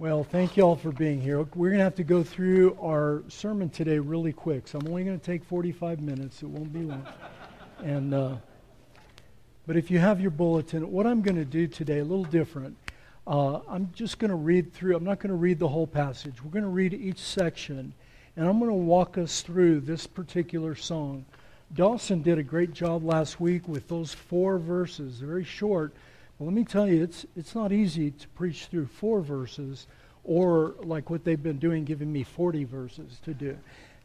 Well, thank you all for being here. We're going to have to go through our sermon today really quick, so I'm only going to take 45 minutes. It won't be long. And uh, but if you have your bulletin, what I'm going to do today a little different. Uh, I'm just going to read through. I'm not going to read the whole passage. We're going to read each section, and I'm going to walk us through this particular song. Dawson did a great job last week with those four verses, very short well, let me tell you, it's, it's not easy to preach through four verses or like what they've been doing, giving me 40 verses to do.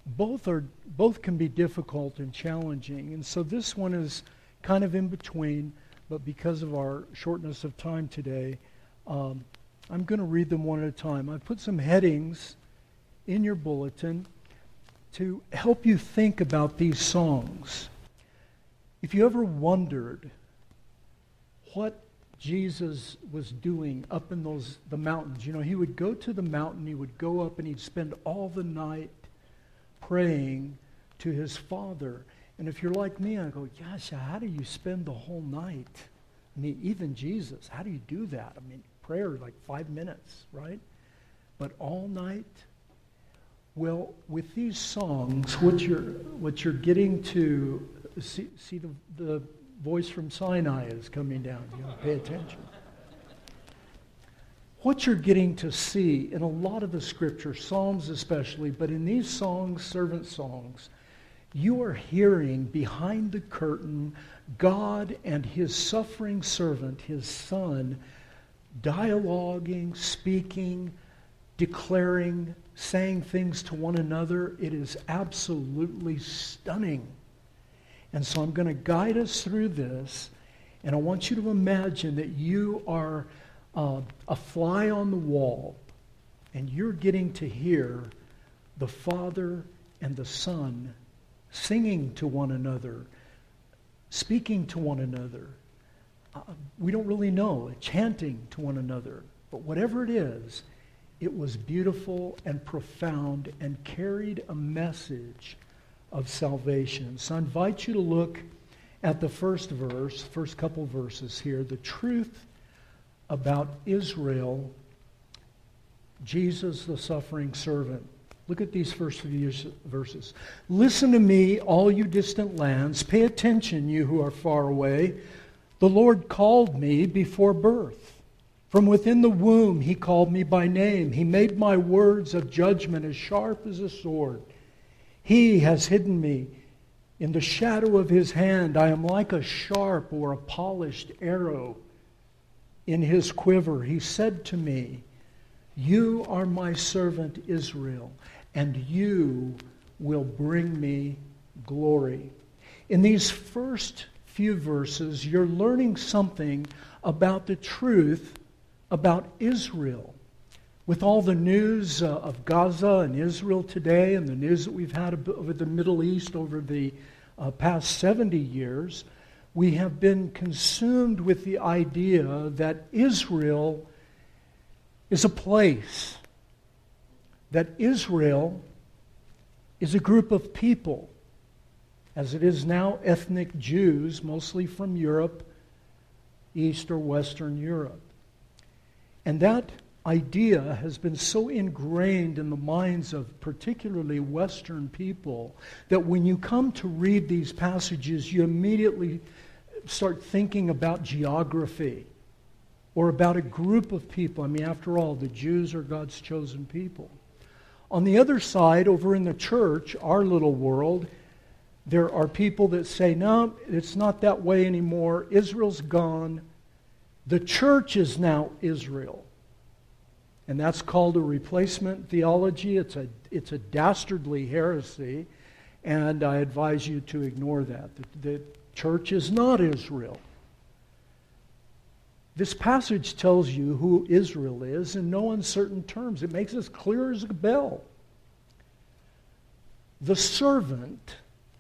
Both, are, both can be difficult and challenging. And so this one is kind of in between, but because of our shortness of time today, um, I'm going to read them one at a time. I've put some headings in your bulletin to help you think about these songs. If you ever wondered what Jesus was doing up in those the mountains. You know, he would go to the mountain, he would go up and he'd spend all the night praying to his Father. And if you're like me, I go, gosh, how do you spend the whole night? I mean, even Jesus, how do you do that? I mean, prayer like five minutes, right? But all night? Well, with these songs, what you're, what you're getting to see, see the, the voice from Sinai is coming down. You know, pay attention. What you're getting to see in a lot of the scripture, Psalms especially, but in these songs, servant songs, you are hearing behind the curtain God and his suffering servant, his son, dialoguing, speaking, declaring, saying things to one another. It is absolutely stunning. And so I'm going to guide us through this. And I want you to imagine that you are uh, a fly on the wall and you're getting to hear the Father and the Son singing to one another, speaking to one another. Uh, we don't really know, chanting to one another. But whatever it is, it was beautiful and profound and carried a message of salvation. So I invite you to look at the first verse, first couple verses here, the truth about Israel, Jesus the suffering servant. Look at these first few verses. Listen to me, all you distant lands. Pay attention, you who are far away. The Lord called me before birth. From within the womb, he called me by name. He made my words of judgment as sharp as a sword. He has hidden me in the shadow of his hand. I am like a sharp or a polished arrow in his quiver. He said to me, You are my servant Israel, and you will bring me glory. In these first few verses, you're learning something about the truth about Israel with all the news uh, of Gaza and Israel today and the news that we've had over the Middle East over the uh, past 70 years, we have been consumed with the idea that Israel is a place, that Israel is a group of people, as it is now ethnic Jews, mostly from Europe, East or Western Europe. And that idea has been so ingrained in the minds of particularly Western people that when you come to read these passages, you immediately start thinking about geography or about a group of people. I mean, after all, the Jews are God's chosen people. On the other side, over in the church, our little world, there are people that say, no, it's not that way anymore. Israel's gone. The church is now Israel. And that's called a replacement theology. It's a, it's a dastardly heresy, and I advise you to ignore that. The, the church is not Israel. This passage tells you who Israel is in no uncertain terms. It makes it clear as a bell. The servant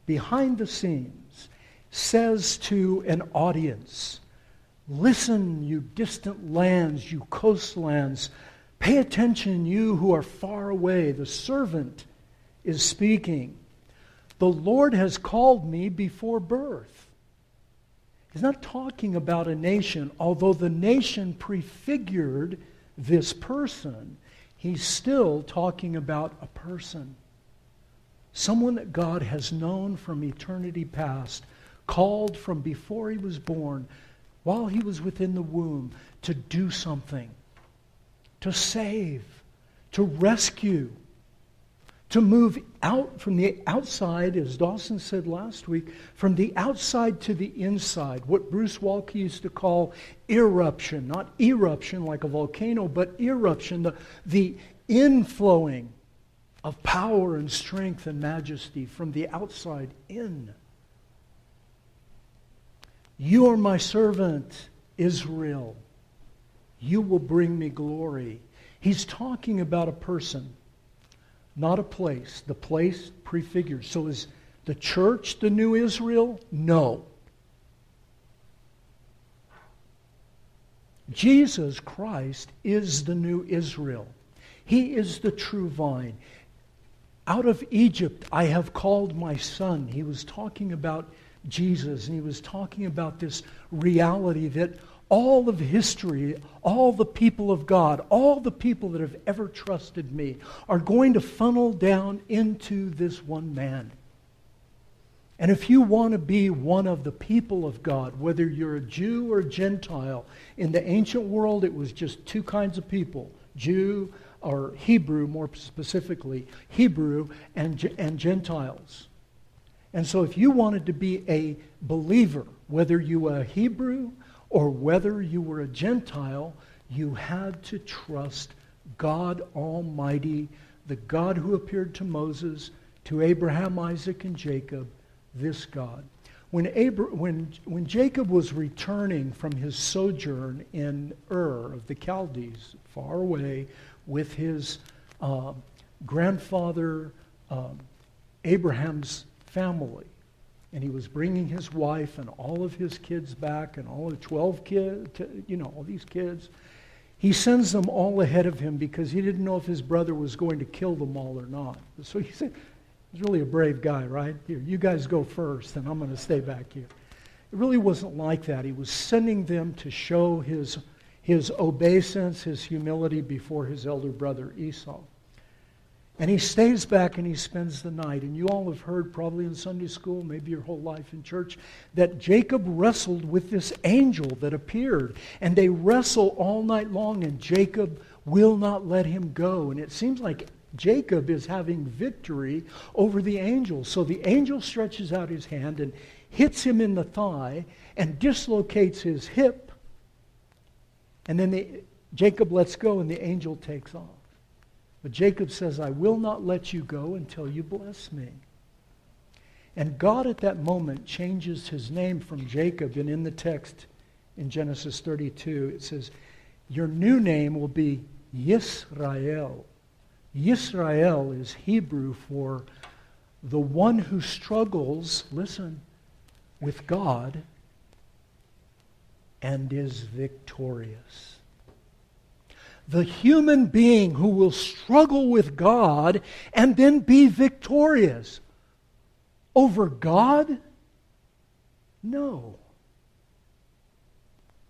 behind the scenes says to an audience, Listen, you distant lands, you coastlands, Pay attention, you who are far away. The servant is speaking. The Lord has called me before birth. He's not talking about a nation, although the nation prefigured this person, he's still talking about a person. Someone that God has known from eternity past, called from before he was born, while he was within the womb, to do something, to save, to rescue to move out from the outside, as Dawson said last week, from the outside to the inside. What Bruce Waltke used to call eruption, not eruption like a volcano, but eruption, the, the inflowing of power and strength and majesty from the outside in. You are my servant, Israel. You will bring me glory. He's talking about a person not a place. The place prefigures. So is the church the new Israel? No. Jesus Christ is the new Israel. He is the true vine. Out of Egypt I have called my son. He was talking about Jesus, and he was talking about this reality that all of history, all the people of God, all the people that have ever trusted me are going to funnel down into this one man. And if you want to be one of the people of God, whether you're a Jew or a Gentile, in the ancient world it was just two kinds of people Jew or Hebrew, more specifically, Hebrew and, and Gentiles. And so if you wanted to be a believer, whether you were a Hebrew or whether you were a Gentile, you had to trust God Almighty, the God who appeared to Moses, to Abraham, Isaac, and Jacob, this God. When, Abra- when, when Jacob was returning from his sojourn in Ur of the Chaldees, far away, with his uh, grandfather uh, Abraham's family, and he was bringing his wife and all of his kids back and all the 12 kids, you know, all these kids. He sends them all ahead of him because he didn't know if his brother was going to kill them all or not. So he said, he's really a brave guy, right? Here, you guys go first, and I'm going to stay back here. It really wasn't like that. He was sending them to show his, his obeisance, his humility before his elder brother Esau. And he stays back and he spends the night. And you all have heard, probably in Sunday school, maybe your whole life in church, that Jacob wrestled with this angel that appeared. And they wrestle all night long, and Jacob will not let him go. And it seems like Jacob is having victory over the angel. So the angel stretches out his hand and hits him in the thigh and dislocates his hip. And then the, Jacob lets go, and the angel takes off. But Jacob says, I will not let you go until you bless me. And God at that moment changes his name from Jacob. And in the text in Genesis 32, it says, Your new name will be Yisrael. Yisrael is Hebrew for the one who struggles, listen, with God and is victorious the human being who will struggle with God and then be victorious. Over God? No.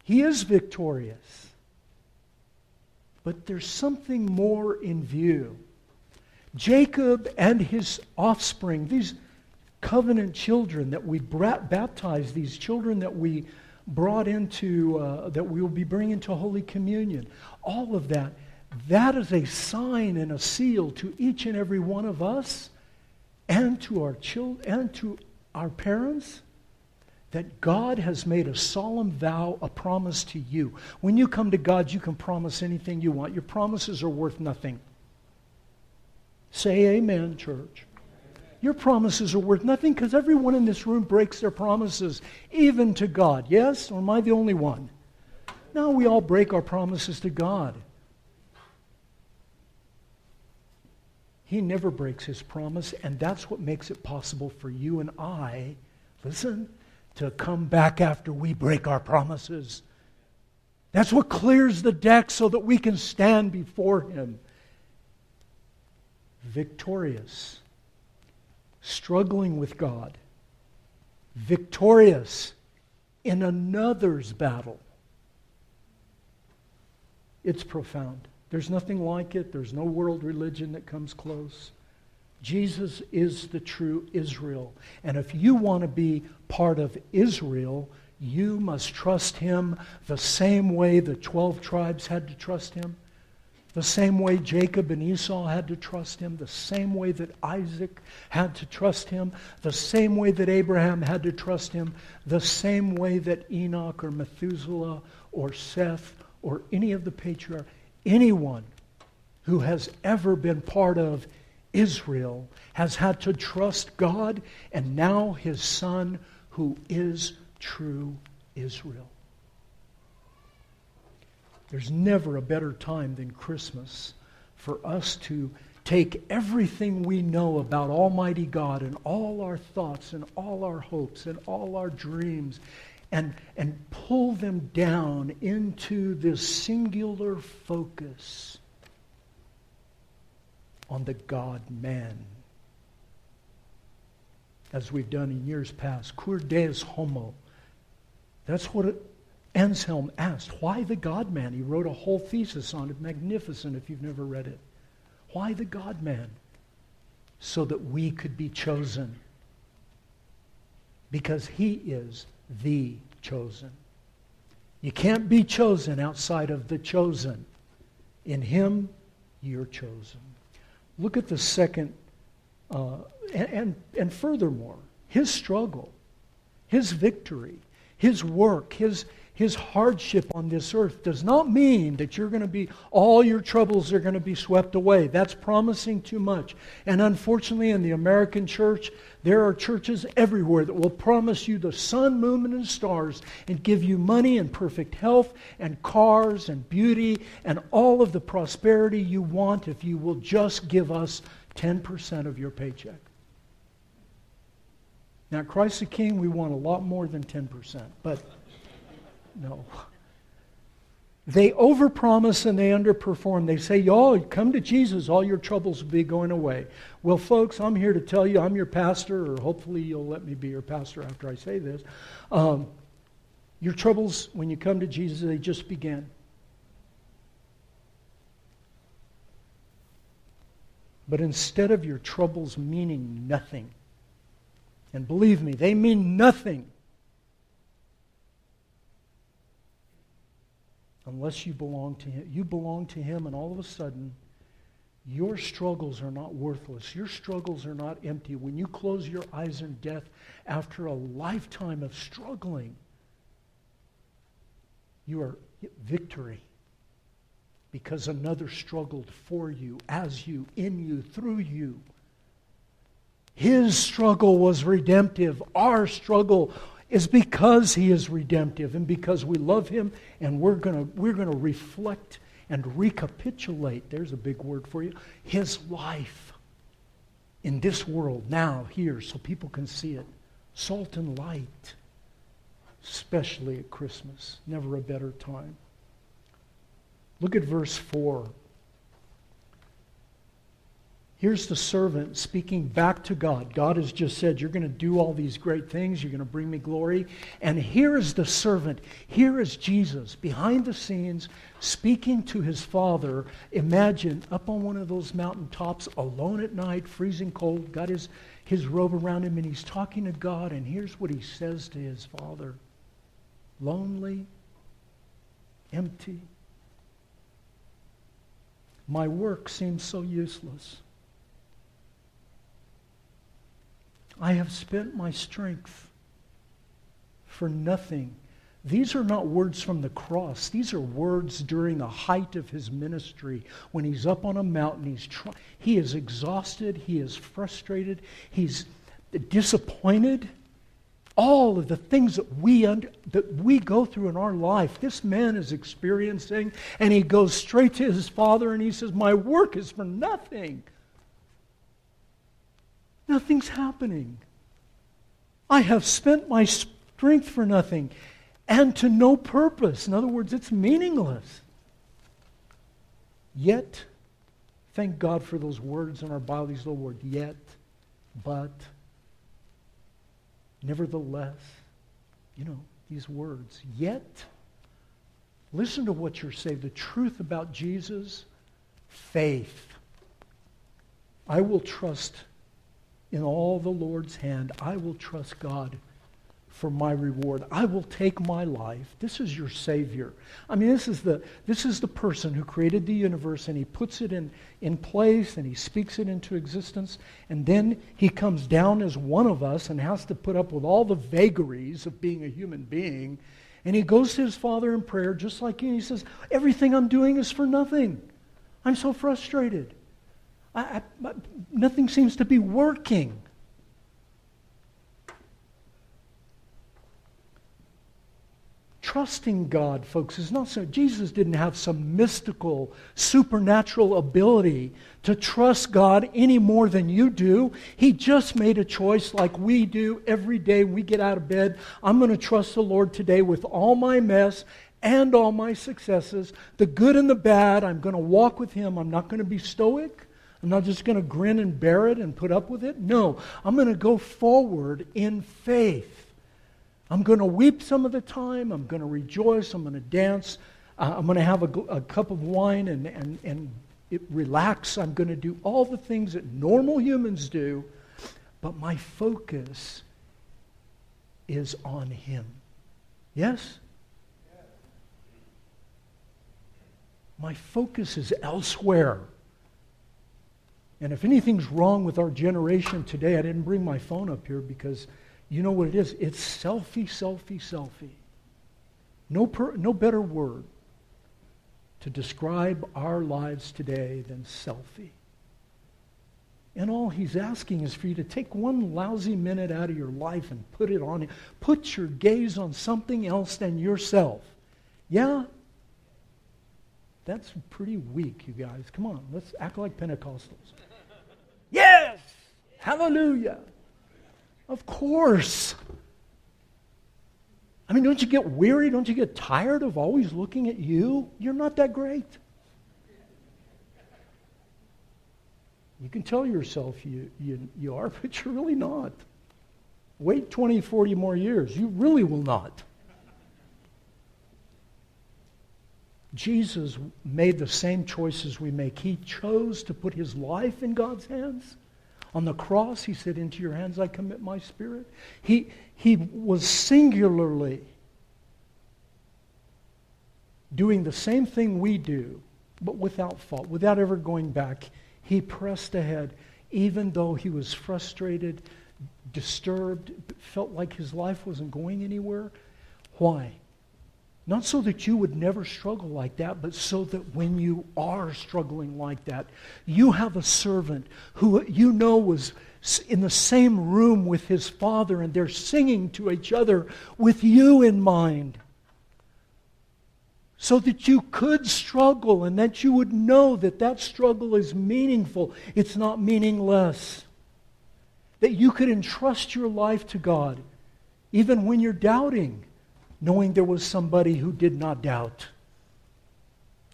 He is victorious. But there's something more in view. Jacob and his offspring, these covenant children that we baptize, these children that we brought into, uh, that we will be bringing to Holy Communion. All of that, that is a sign and a seal to each and every one of us and to our children and to our parents that God has made a solemn vow, a promise to you. When you come to God, you can promise anything you want. Your promises are worth nothing. Say amen, church. Your promises are worth nothing because everyone in this room breaks their promises, even to God. Yes? Or am I the only one? No, we all break our promises to God. He never breaks his promise, and that's what makes it possible for you and I, listen, to come back after we break our promises. That's what clears the deck so that we can stand before him victorious struggling with God, victorious in another's battle. It's profound. There's nothing like it. There's no world religion that comes close. Jesus is the true Israel. And if you want to be part of Israel, you must trust him the same way the 12 tribes had to trust him, the same way Jacob and Esau had to trust him, the same way that Isaac had to trust him, the same way that Abraham had to trust him, the same way that Enoch or Methuselah or Seth or any of the patriarchs, anyone who has ever been part of Israel has had to trust God and now his son who is true Israel. There's never a better time than Christmas for us to take everything we know about Almighty God and all our thoughts and all our hopes and all our dreams and, and pull them down into this singular focus on the God man. As we've done in years past, cur deus homo. That's what it, Anselm asked. Why the God man? He wrote a whole thesis on it, magnificent if you've never read it. Why the God man? So that we could be chosen. Because he is the chosen. You can't be chosen outside of the chosen. In him, you're chosen. Look at the second, uh, and, and, and furthermore, his struggle, his victory, his work, his, his hardship on this earth does not mean that you're going to be, all your troubles are going to be swept away. That's promising too much. And unfortunately, in the American church, there are churches everywhere that will promise you the sun, moon, and stars and give you money and perfect health and cars and beauty and all of the prosperity you want if you will just give us 10% of your paycheck. Now, Christ the King, we want a lot more than 10%, but. No. They overpromise and they underperform. They say, Y'all, come to Jesus, all your troubles will be going away. Well, folks, I'm here to tell you, I'm your pastor, or hopefully you'll let me be your pastor after I say this. Um, your troubles, when you come to Jesus, they just begin. But instead of your troubles meaning nothing, and believe me, they mean nothing unless you belong to Him. You belong to Him, and all of a sudden, your struggles are not worthless. Your struggles are not empty. When you close your eyes in death after a lifetime of struggling, you are victory because another struggled for you, as you, in you, through you. His struggle was redemptive. Our struggle is because he is redemptive and because we love him and we're going we're going to reflect and recapitulate there's a big word for you his life in this world now here so people can see it. Salt and light especially at christmas. Never a better time. Look at verse 4 Here's the servant speaking back to God. God has just said, You're going to do all these great things. You're going to bring me glory. And here is the servant. Here is Jesus behind the scenes speaking to his father. Imagine up on one of those mountain tops, alone at night, freezing cold, got his, his robe around him, and he's talking to God. And here's what he says to his father Lonely, empty. My work seems so useless. I have spent my strength for nothing. These are not words from the cross. These are words during the height of his ministry when he's up on a mountain. He's try- he is exhausted. He is frustrated. He's disappointed. All of the things that we, under, that we go through in our life, this man is experiencing. And he goes straight to his father and he says, My work is for nothing. Nothing's happening. I have spent my strength for nothing and to no purpose. In other words, it's meaningless. Yet, thank God for those words in our Bible, these little yet, but, nevertheless, you know, these words. Yet, Listen to what you're saying. The truth about Jesus, faith. I will trust in all the Lord's hand. I will trust God for my reward. I will take my life. This is your Savior. I mean, this is the, this is the person who created the universe and he puts it in, in place and he speaks it into existence. And then he comes down as one of us and has to put up with all the vagaries of being a human being. And he goes to his Father in prayer just like you. And he says, Everything I'm doing is for nothing. I'm so frustrated. I, I, nothing seems to be working. Trusting God, folks, is not so. Jesus didn't have some mystical, supernatural ability to trust God any more than you do. He just made a choice like we do every day we get out of bed. I'm going to trust the Lord today with all my mess and all my successes, the good and the bad. I'm going to walk with Him. I'm not going to be stoic. I'm not just going to grin and bear it and put up with it. No, I'm going to go forward in faith. I'm going to weep some of the time. I'm going to rejoice. I'm going to dance. Uh, I'm going to have a, a, cup of wine and, and, and relax. I'm going to do all the things that normal humans do. But my focus is on Him. Yes? My focus is elsewhere. And if anything's wrong with our generation today, I didn't bring my phone up here because you know what it is? It's selfie, selfie, selfie. No, per, no better word to describe our lives today than selfie. And all he's asking is for you to take one lousy minute out of your life and put it on. Put your gaze on something else than yourself. Yeah? That's pretty weak, you guys. Come on, let's act like Pentecostals. Yes! Hallelujah! Of course. I mean, don't you get weary? Don't you get tired of always looking at you? You're not that great. You can tell yourself you, you, you are, but you're really not. Wait 20, 40 more years. You really will not. Jesus made the same choices we make. He chose to put his life in God's hands. On the cross, he said, Into your hands I commit my spirit. He, he was singularly doing the same thing we do, but without fault, without ever going back. He pressed ahead, even though he was frustrated, disturbed, felt like his life wasn't going anywhere. Why? Not so that you would never struggle like that, but so that when you are struggling like that, you have a servant who you know was in the same room with his father and they're singing to each other with you in mind. So that you could struggle and that you would know that that struggle is meaningful, it's not meaningless. That you could entrust your life to God even when you're doubting knowing there was somebody who did not doubt.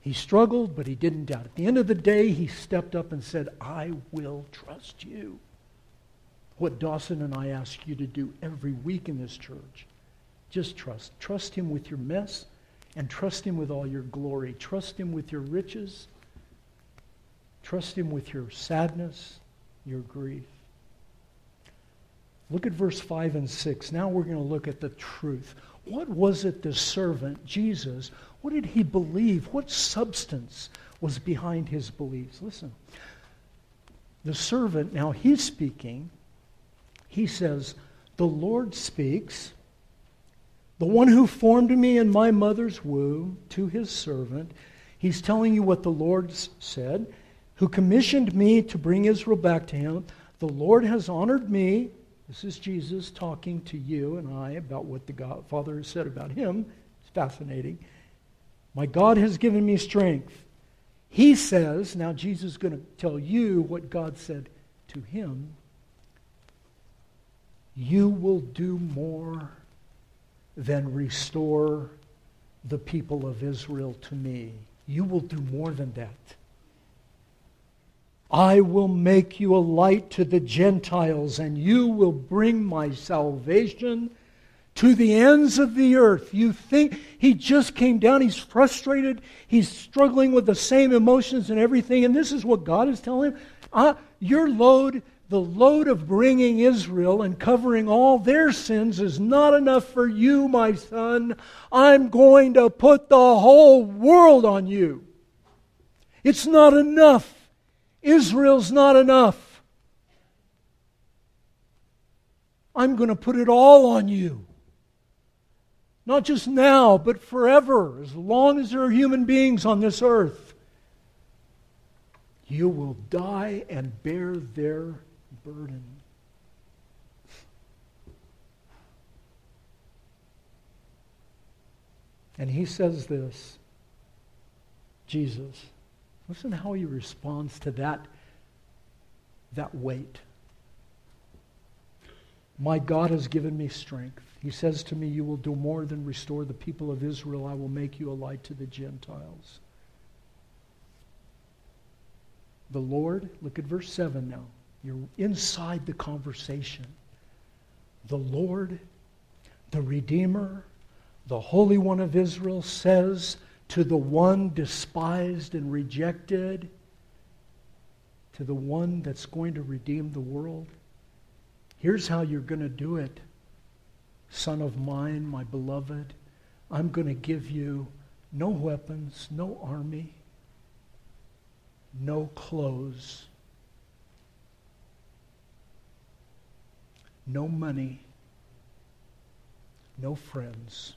He struggled, but he didn't doubt. At the end of the day, he stepped up and said, I will trust you. What Dawson and I ask you to do every week in this church. Just trust. Trust him with your mess and trust him with all your glory. Trust him with your riches. Trust him with your sadness, your grief. Look at verse 5 and 6. Now we're going to look at the truth. What was it this servant, Jesus, what did he believe? What substance was behind his beliefs? Listen. The servant, now he's speaking. He says, The Lord speaks. The one who formed me in my mother's womb to his servant. He's telling you what the Lord said, who commissioned me to bring Israel back to him. The Lord has honored me this is Jesus talking to you and I about what the God, Father has said about him. It's fascinating. My God has given me strength. He says, now Jesus is going to tell you what God said to him. You will do more than restore the people of Israel to me. You will do more than that. I will make you a light to the Gentiles, and you will bring my salvation to the ends of the earth. You think he just came down, he's frustrated, he's struggling with the same emotions and everything, and this is what God is telling him. Uh, your load, the load of bringing Israel and covering all their sins is not enough for you, my son. I'm going to put the whole world on you. It's not enough. Israel's not enough. I'm going to put it all on you. Not just now, but forever, as long as there are human beings on this earth. You will die and bear their burden. And he says this Jesus. Listen how he responds to that, that weight. My God has given me strength. He says to me, You will do more than restore the people of Israel. I will make you a light to the Gentiles. The Lord, look at verse 7 now. You're inside the conversation. The Lord, the Redeemer, the Holy One of Israel says to the one despised and rejected, to the one that's going to redeem the world, here's how you're going to do it. Son of mine, my beloved, I'm going to give you no weapons, no army, no clothes, no money, no friends,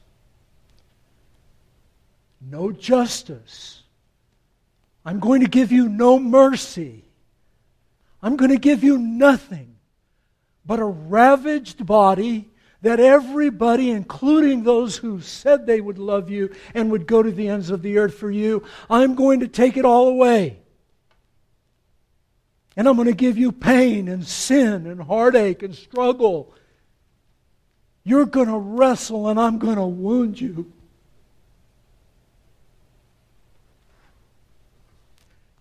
no justice. I'm going to give you no mercy. I'm going to give you nothing but a ravaged body that everybody, including those who said they would love you and would go to the ends of the earth for you, I'm going to take it all away. And I'm going to give you pain and sin and heartache and struggle. You're going to wrestle and I'm going to wound you.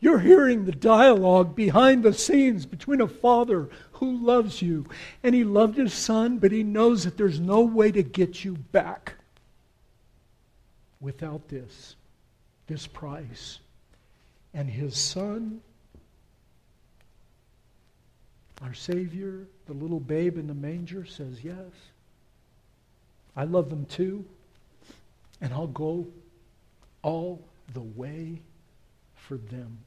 You're hearing the dialogue behind the scenes between a father who loves you. And he loved his son, but he knows that there's no way to get you back without this, this price. And his son, our Savior, the little babe in the manger, says, Yes. I love them too. And I'll go all the way for them.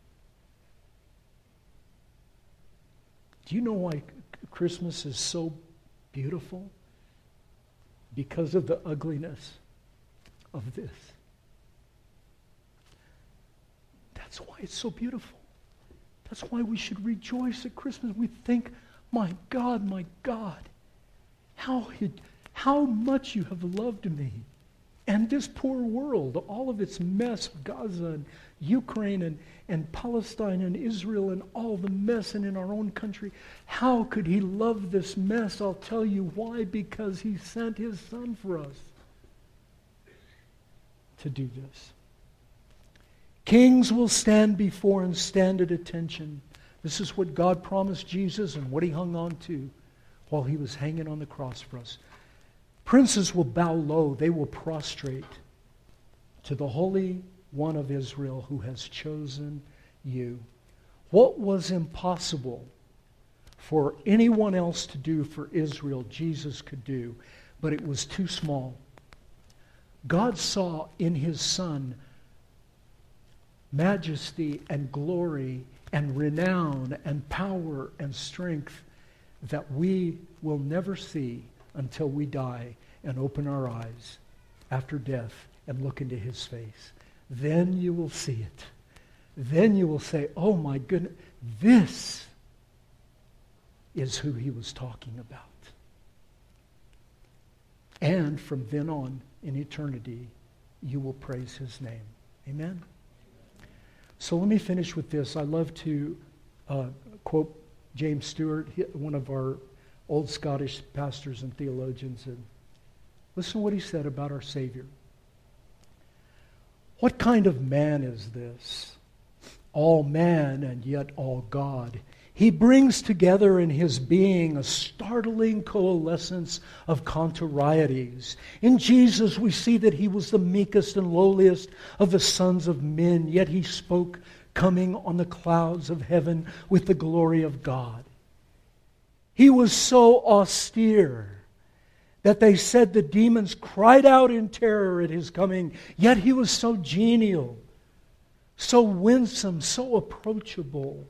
Do you know why Christmas is so beautiful? Because of the ugliness of this. That's why it's so beautiful. That's why we should rejoice at Christmas. We think, my God, my God, how, how much you have loved me. And this poor world, all of its mess, Gaza and Ukraine and, and Palestine and Israel and all the mess and in our own country. How could he love this mess? I'll tell you why. Because he sent his son for us to do this. Kings will stand before and stand at attention. This is what God promised Jesus and what he hung on to while he was hanging on the cross for us. Princes will bow low, they will prostrate to the Holy One of Israel who has chosen you. What was impossible for anyone else to do for Israel, Jesus could do, but it was too small. God saw in his Son majesty and glory and renown and power and strength that we will never see until we die and open our eyes after death and look into his face. Then you will see it. Then you will say, oh my goodness, this is who he was talking about. And from then on, in eternity, you will praise his name. Amen? So let me finish with this. I love to uh, quote James Stewart, one of our old Scottish pastors and theologians. And listen to what he said about our Savior. What kind of man is this? All man and yet all God. he brings together in his being a startling coalescence of contrarieties. In Jesus, we see that he was the meekest and lowliest of the sons of men, yet he spoke coming on the clouds of heaven with the glory of God. He was so austere that they said the demons cried out in terror at his coming, yet he was so genial, so winsome, so approachable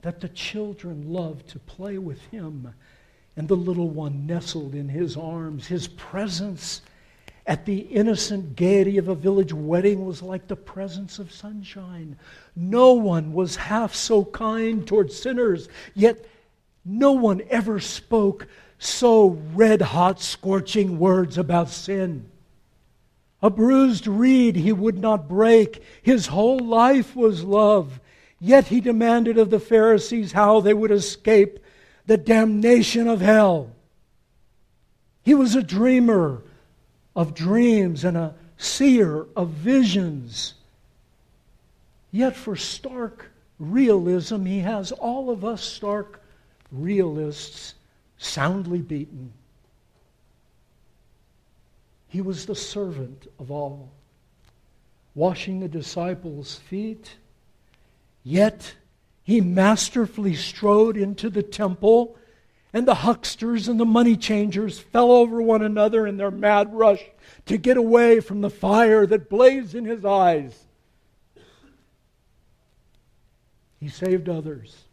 that the children loved to play with him. And the little one nestled in his arms. His presence at the innocent gaiety of a village wedding was like the presence of sunshine. No one was half so kind toward sinners, yet no one ever spoke so red hot, scorching words about sin. A bruised reed he would not break. His whole life was love. Yet he demanded of the Pharisees how they would escape the damnation of hell. He was a dreamer of dreams and a seer of visions. Yet, for stark realism, he has all of us stark realists soundly beaten. He was the servant of all, washing the disciples' feet Yet he masterfully strode into the temple, and the hucksters and the money changers fell over one another in their mad rush to get away from the fire that blazed in his eyes. He saved others.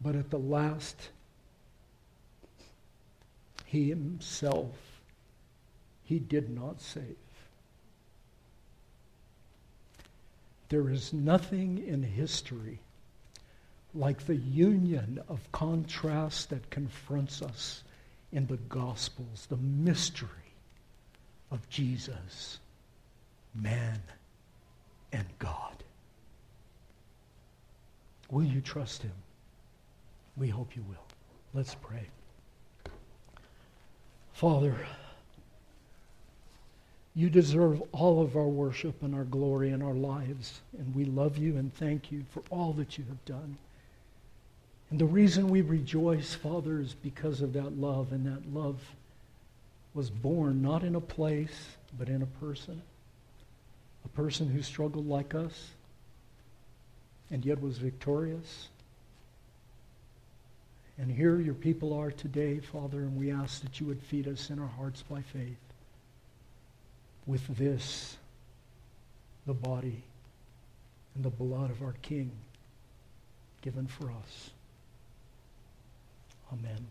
But at the last, he himself, he did not save. There is nothing in history like the union of contrast that confronts us in the Gospels, the mystery of Jesus, man, and God. Will you trust him? We hope you will. Let's pray. Father, you deserve all of our worship and our glory and our lives. And we love you and thank you for all that you have done. And the reason we rejoice, Father, is because of that love. And that love was born not in a place, but in a person. A person who struggled like us and yet was victorious. And here your people are today, Father, and we ask that you would feed us in our hearts by faith with this, the body and the blood of our King given for us. Amen.